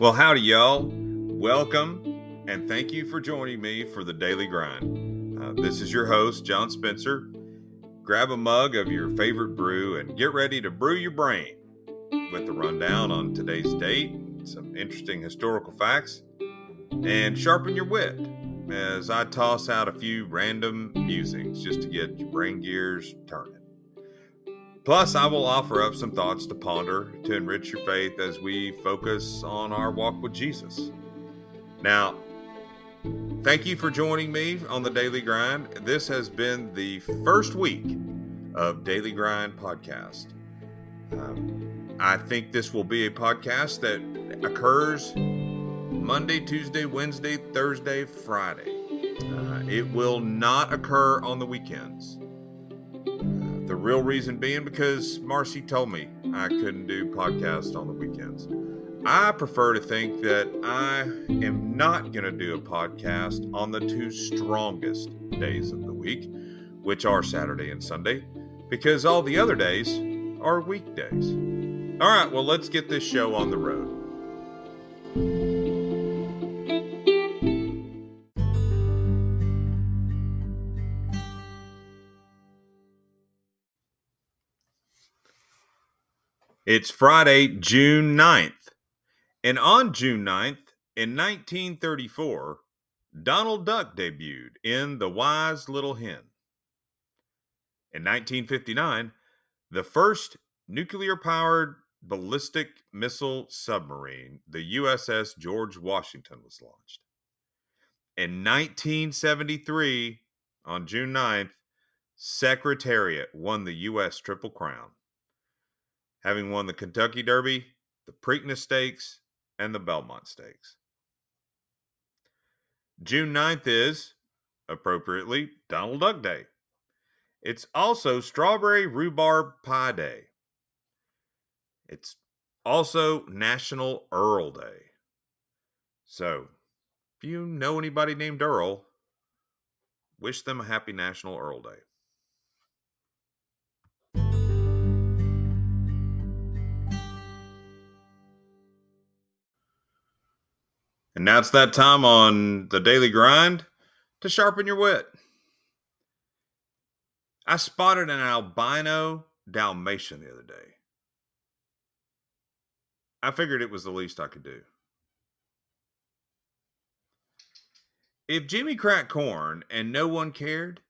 Well, howdy, y'all. Welcome and thank you for joining me for the Daily Grind. Uh, this is your host, John Spencer. Grab a mug of your favorite brew and get ready to brew your brain with the rundown on today's date, some interesting historical facts, and sharpen your wit as I toss out a few random musings just to get your brain gears turning. Plus, I will offer up some thoughts to ponder to enrich your faith as we focus on our walk with Jesus. Now, thank you for joining me on the Daily Grind. This has been the first week of Daily Grind podcast. Um, I think this will be a podcast that occurs Monday, Tuesday, Wednesday, Thursday, Friday. Uh, it will not occur on the weekends. The real reason being because Marcy told me I couldn't do podcasts on the weekends. I prefer to think that I am not going to do a podcast on the two strongest days of the week, which are Saturday and Sunday, because all the other days are weekdays. All right, well, let's get this show on the road. It's Friday, June 9th. And on June 9th, in 1934, Donald Duck debuted in The Wise Little Hen. In 1959, the first nuclear powered ballistic missile submarine, the USS George Washington, was launched. In 1973, on June 9th, Secretariat won the U.S. Triple Crown having won the Kentucky Derby, the Preakness Stakes, and the Belmont Stakes. June 9th is, appropriately, Donald Duck Day. It's also Strawberry Rhubarb Pie Day. It's also National Earl Day. So, if you know anybody named Earl, wish them a happy National Earl Day. And now it's that time on the daily grind to sharpen your wit. I spotted an albino Dalmatian the other day. I figured it was the least I could do. If Jimmy cracked corn and no one cared,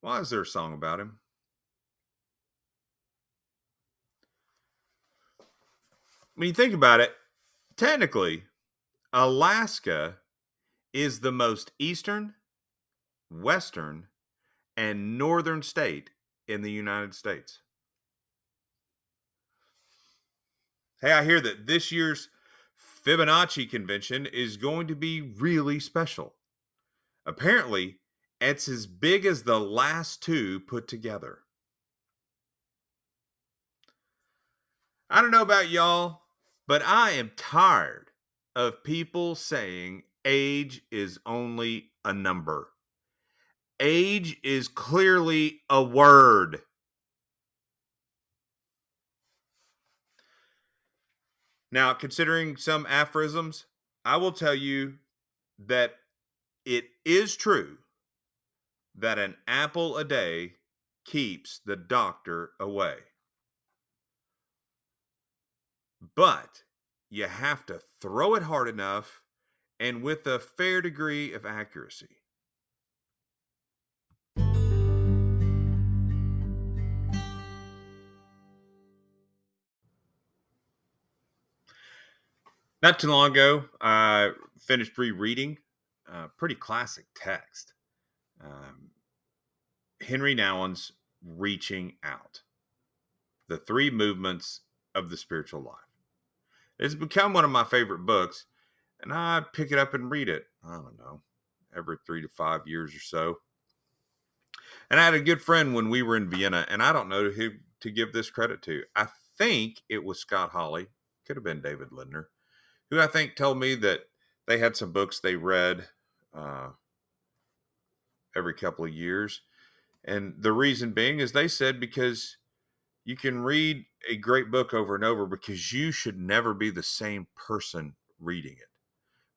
why is there a song about him? When you think about it, technically, Alaska is the most eastern, western, and northern state in the United States. Hey, I hear that this year's Fibonacci convention is going to be really special. Apparently, it's as big as the last two put together. I don't know about y'all, but I am tired of people saying age is only a number. Age is clearly a word. Now, considering some aphorisms, I will tell you that it is true that an apple a day keeps the doctor away. But you have to throw it hard enough and with a fair degree of accuracy. Not too long ago, I finished rereading a pretty classic text. Um, Henri Nouwen's Reaching Out The Three Movements of the Spiritual Life. It's become one of my favorite books, and I pick it up and read it. I don't know, every three to five years or so. And I had a good friend when we were in Vienna, and I don't know who to give this credit to. I think it was Scott Hawley, could have been David Lindner, who I think told me that they had some books they read uh, every couple of years. And the reason being is they said because you can read a great book over and over because you should never be the same person reading it.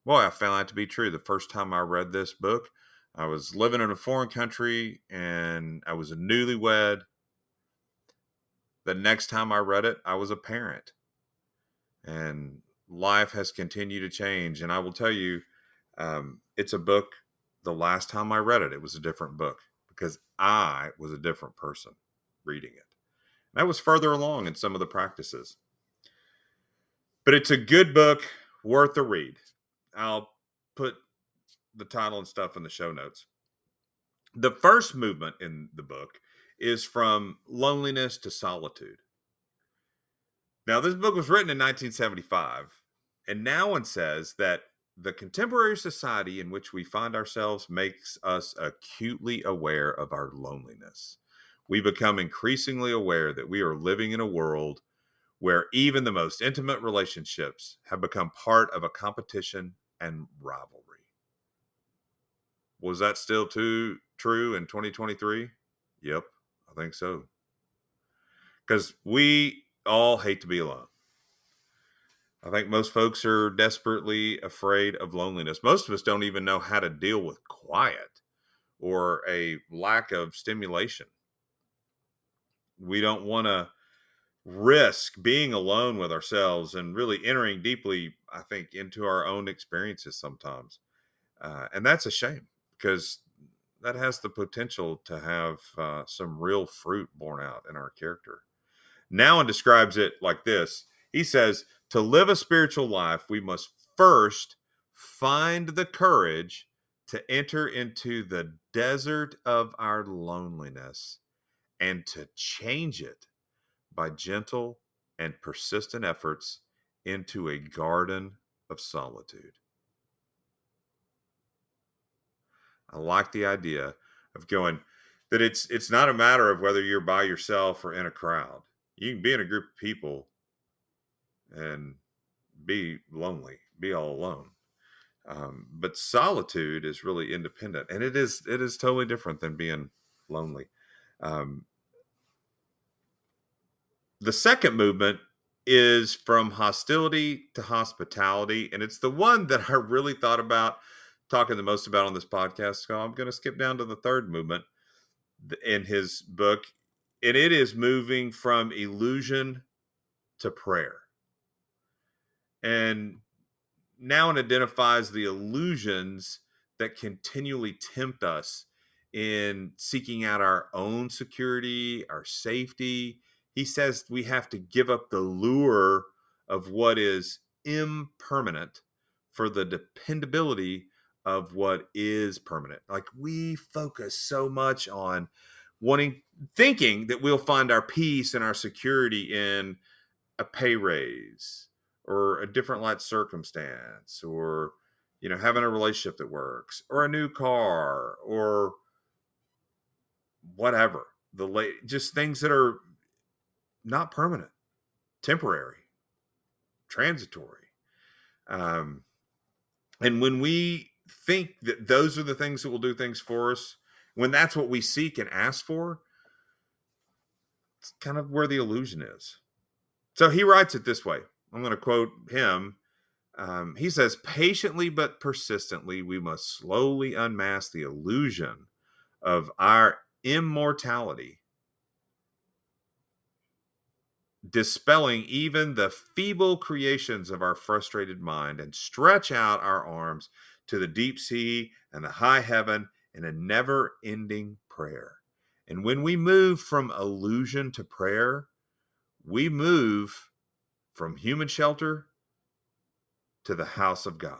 Boy, I found that to be true. The first time I read this book, I was living in a foreign country and I was a newlywed. The next time I read it, I was a parent. And life has continued to change. And I will tell you, um, it's a book. The last time I read it, it was a different book because I was a different person reading it. I was further along in some of the practices. But it's a good book, worth a read. I'll put the title and stuff in the show notes. The first movement in the book is from loneliness to solitude. Now, this book was written in 1975, and Nouwen says that the contemporary society in which we find ourselves makes us acutely aware of our loneliness. We become increasingly aware that we are living in a world where even the most intimate relationships have become part of a competition and rivalry. Was that still too true in 2023? Yep, I think so. Because we all hate to be alone. I think most folks are desperately afraid of loneliness. Most of us don't even know how to deal with quiet or a lack of stimulation. We don't want to risk being alone with ourselves and really entering deeply, I think, into our own experiences sometimes. Uh, and that's a shame because that has the potential to have uh, some real fruit borne out in our character. Nouwen describes it like this He says, To live a spiritual life, we must first find the courage to enter into the desert of our loneliness and to change it by gentle and persistent efforts into a garden of solitude. I like the idea of going that it's it's not a matter of whether you're by yourself or in a crowd. You can be in a group of people and be lonely, be all alone. Um, but solitude is really independent, and it is it is totally different than being lonely. Um, the second movement is from hostility to hospitality, and it's the one that I really thought about talking the most about on this podcast. So I'm going to skip down to the third movement in his book, and it is moving from illusion to prayer. And now it identifies the illusions that continually tempt us in seeking out our own security, our safety. He says we have to give up the lure of what is impermanent for the dependability of what is permanent. Like we focus so much on wanting, thinking that we'll find our peace and our security in a pay raise or a different life circumstance or, you know, having a relationship that works or a new car or whatever. The late, just things that are not permanent, temporary, transitory. Um, and when we think that those are the things that will do things for us, when that's what we seek and ask for, it's kind of where the illusion is. So he writes it this way. I'm going to quote him. Um, he says, patiently but persistently, we must slowly unmask the illusion of our immortality dispelling even the feeble creations of our frustrated mind, and stretch out our arms to the deep sea and the high heaven in a never ending prayer. And when we move from illusion to prayer, we move from human shelter to the house of God.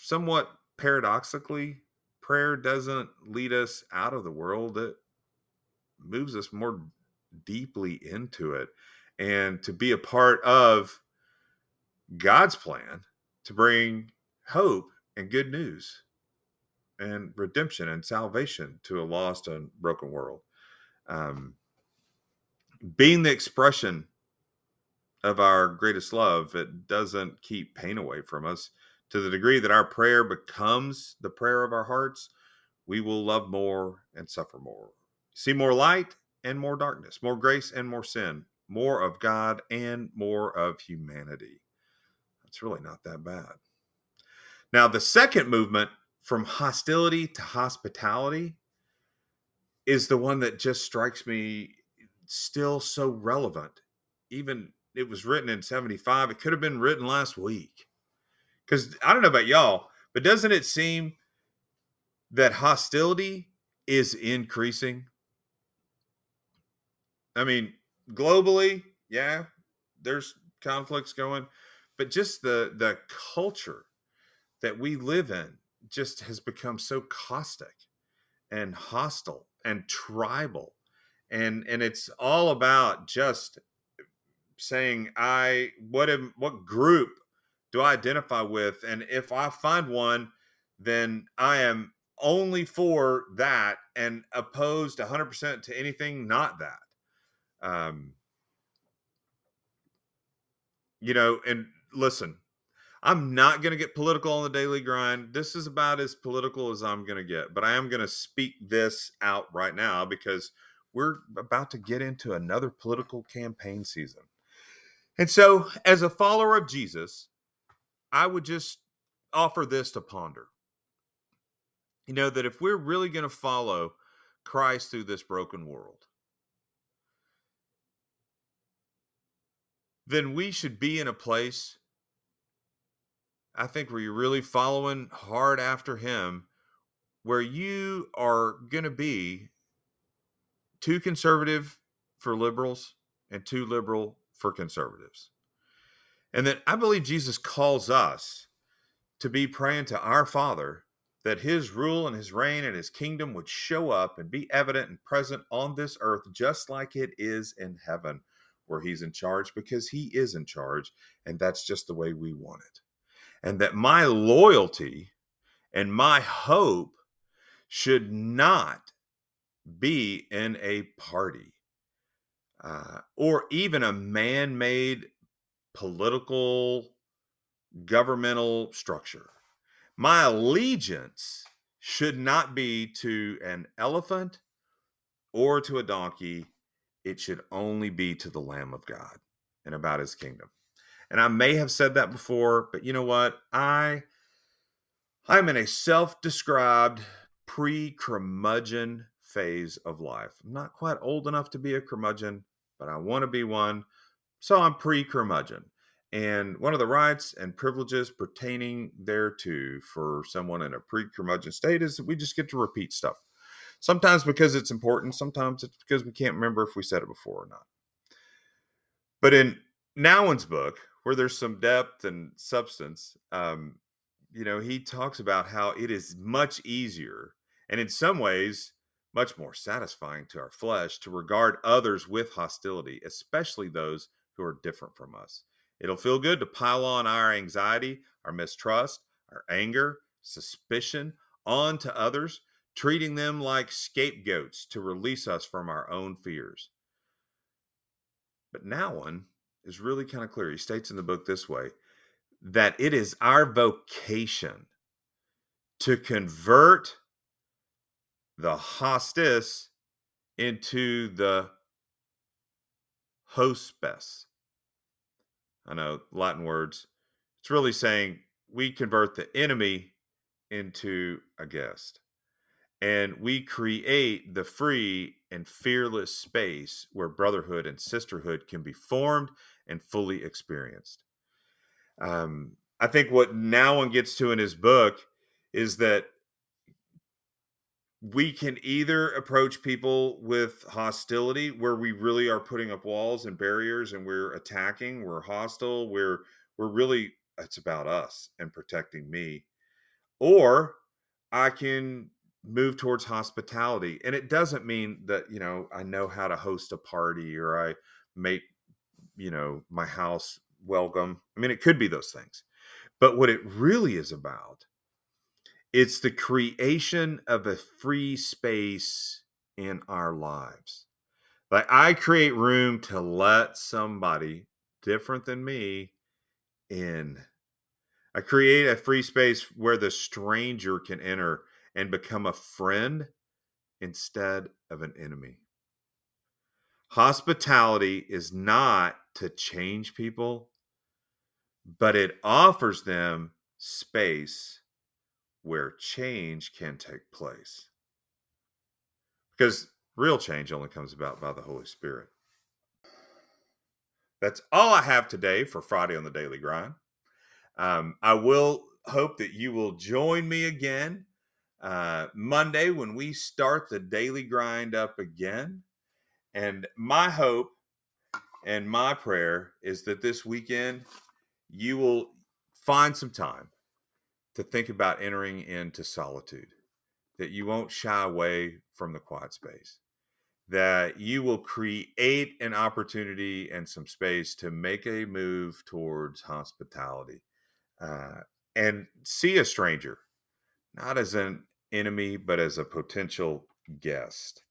Somewhat paradoxically, prayer doesn't lead us out of the world, it moves us more deeply into it and to be a part of God's plan to bring hope and good news and redemption and salvation to a lost and broken world. Um, being the expression of our greatest love, it doesn't keep pain away from us. To the degree that our prayer becomes the prayer of our hearts, we will love more and suffer more, see more light and more darkness, more grace and more sin, more of God and more of humanity. It's really not that bad. Now, the second movement from hostility to hospitality is the one that just strikes me still so relevant. Even it was written in 75, it could have been written last week. Because I don't know about y'all, but doesn't it seem that hostility is increasing? I mean, globally, yeah, there's conflicts going, but just the the culture that we live in just has become so caustic and hostile and tribal and and it's all about just saying i what am what group do i identify with and if i find one then i am only for that and opposed 100% to anything not that um you know and listen I'm not going to get political on the daily grind. This is about as political as I'm going to get, but I am going to speak this out right now because we're about to get into another political campaign season. And so, as a follower of Jesus, I would just offer this to ponder. You know, that if we're really going to follow Christ through this broken world, then we should be in a place I think where you're really following hard after him, where you are going to be too conservative for liberals and too liberal for conservatives. And that I believe Jesus calls us to be praying to our Father that his rule and his reign and his kingdom would show up and be evident and present on this earth just like it is in heaven, where he's in charge because he is in charge. And that's just the way we want it and that my loyalty and my hope should not be in a party uh, or even a man made political governmental structure. My allegiance should not be to an elephant or to a donkey. It should only be to the Lamb of God and about his kingdom. And I may have said that before, but you know what? I I'm in a self-described pre-curmudgeon phase of life. I'm not quite old enough to be a curmudgeon, but I want to be one. So I'm pre-curmudgeon. And one of the rights and privileges pertaining thereto for someone in a pre curmudgeon state is that we just get to repeat stuff. Sometimes because it's important, sometimes it's because we can't remember if we said it before or not. But in Nouwen's book, where there's some depth and substance, um, you know, he talks about how it is much easier and in some ways much more satisfying to our flesh to regard others with hostility, especially those who are different from us. It'll feel good to pile on our anxiety, our mistrust, our anger, suspicion onto others, treating them like scapegoats to release us from our own fears. But Nouwen is really kind of clear. He states in the book this way that it is our vocation to convert the hostis into the hospes. I know Latin words. It's really saying we convert the enemy into a guest and we create the free and fearless space where brotherhood and sisterhood can be formed and fully experienced. Um, I think what Nouwen gets to in his book is that we can either approach people with hostility where we really are putting up walls and barriers and we're attacking, we're hostile, we're we're really it's about us and protecting me. Or I can move towards hospitality and it doesn't mean that you know i know how to host a party or i make you know my house welcome i mean it could be those things but what it really is about it's the creation of a free space in our lives like i create room to let somebody different than me in i create a free space where the stranger can enter and become a friend instead of an enemy. Hospitality is not to change people, but it offers them space where change can take place. Because real change only comes about by the Holy Spirit. That's all I have today for Friday on the Daily Grind. Um, I will hope that you will join me again uh, Monday when we start the Daily Grind up again. And my hope and my prayer is that this weekend you will find some time to think about entering into solitude, that you won't shy away from the quiet space, that you will create an opportunity and some space to make a move towards hospitality uh, and see a stranger, not as an enemy, but as a potential guest.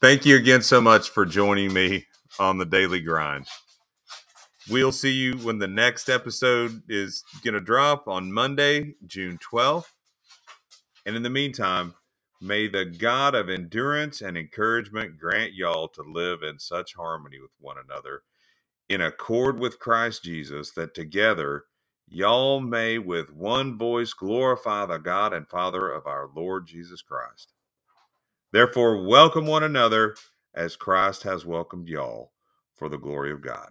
Thank you again so much for joining me on the daily grind. We'll see you when the next episode is going to drop on Monday, June 12th. And in the meantime, may the God of endurance and encouragement grant y'all to live in such harmony with one another, in accord with Christ Jesus, that together y'all may with one voice glorify the God and Father of our Lord Jesus Christ. Therefore, welcome one another as Christ has welcomed y'all for the glory of God.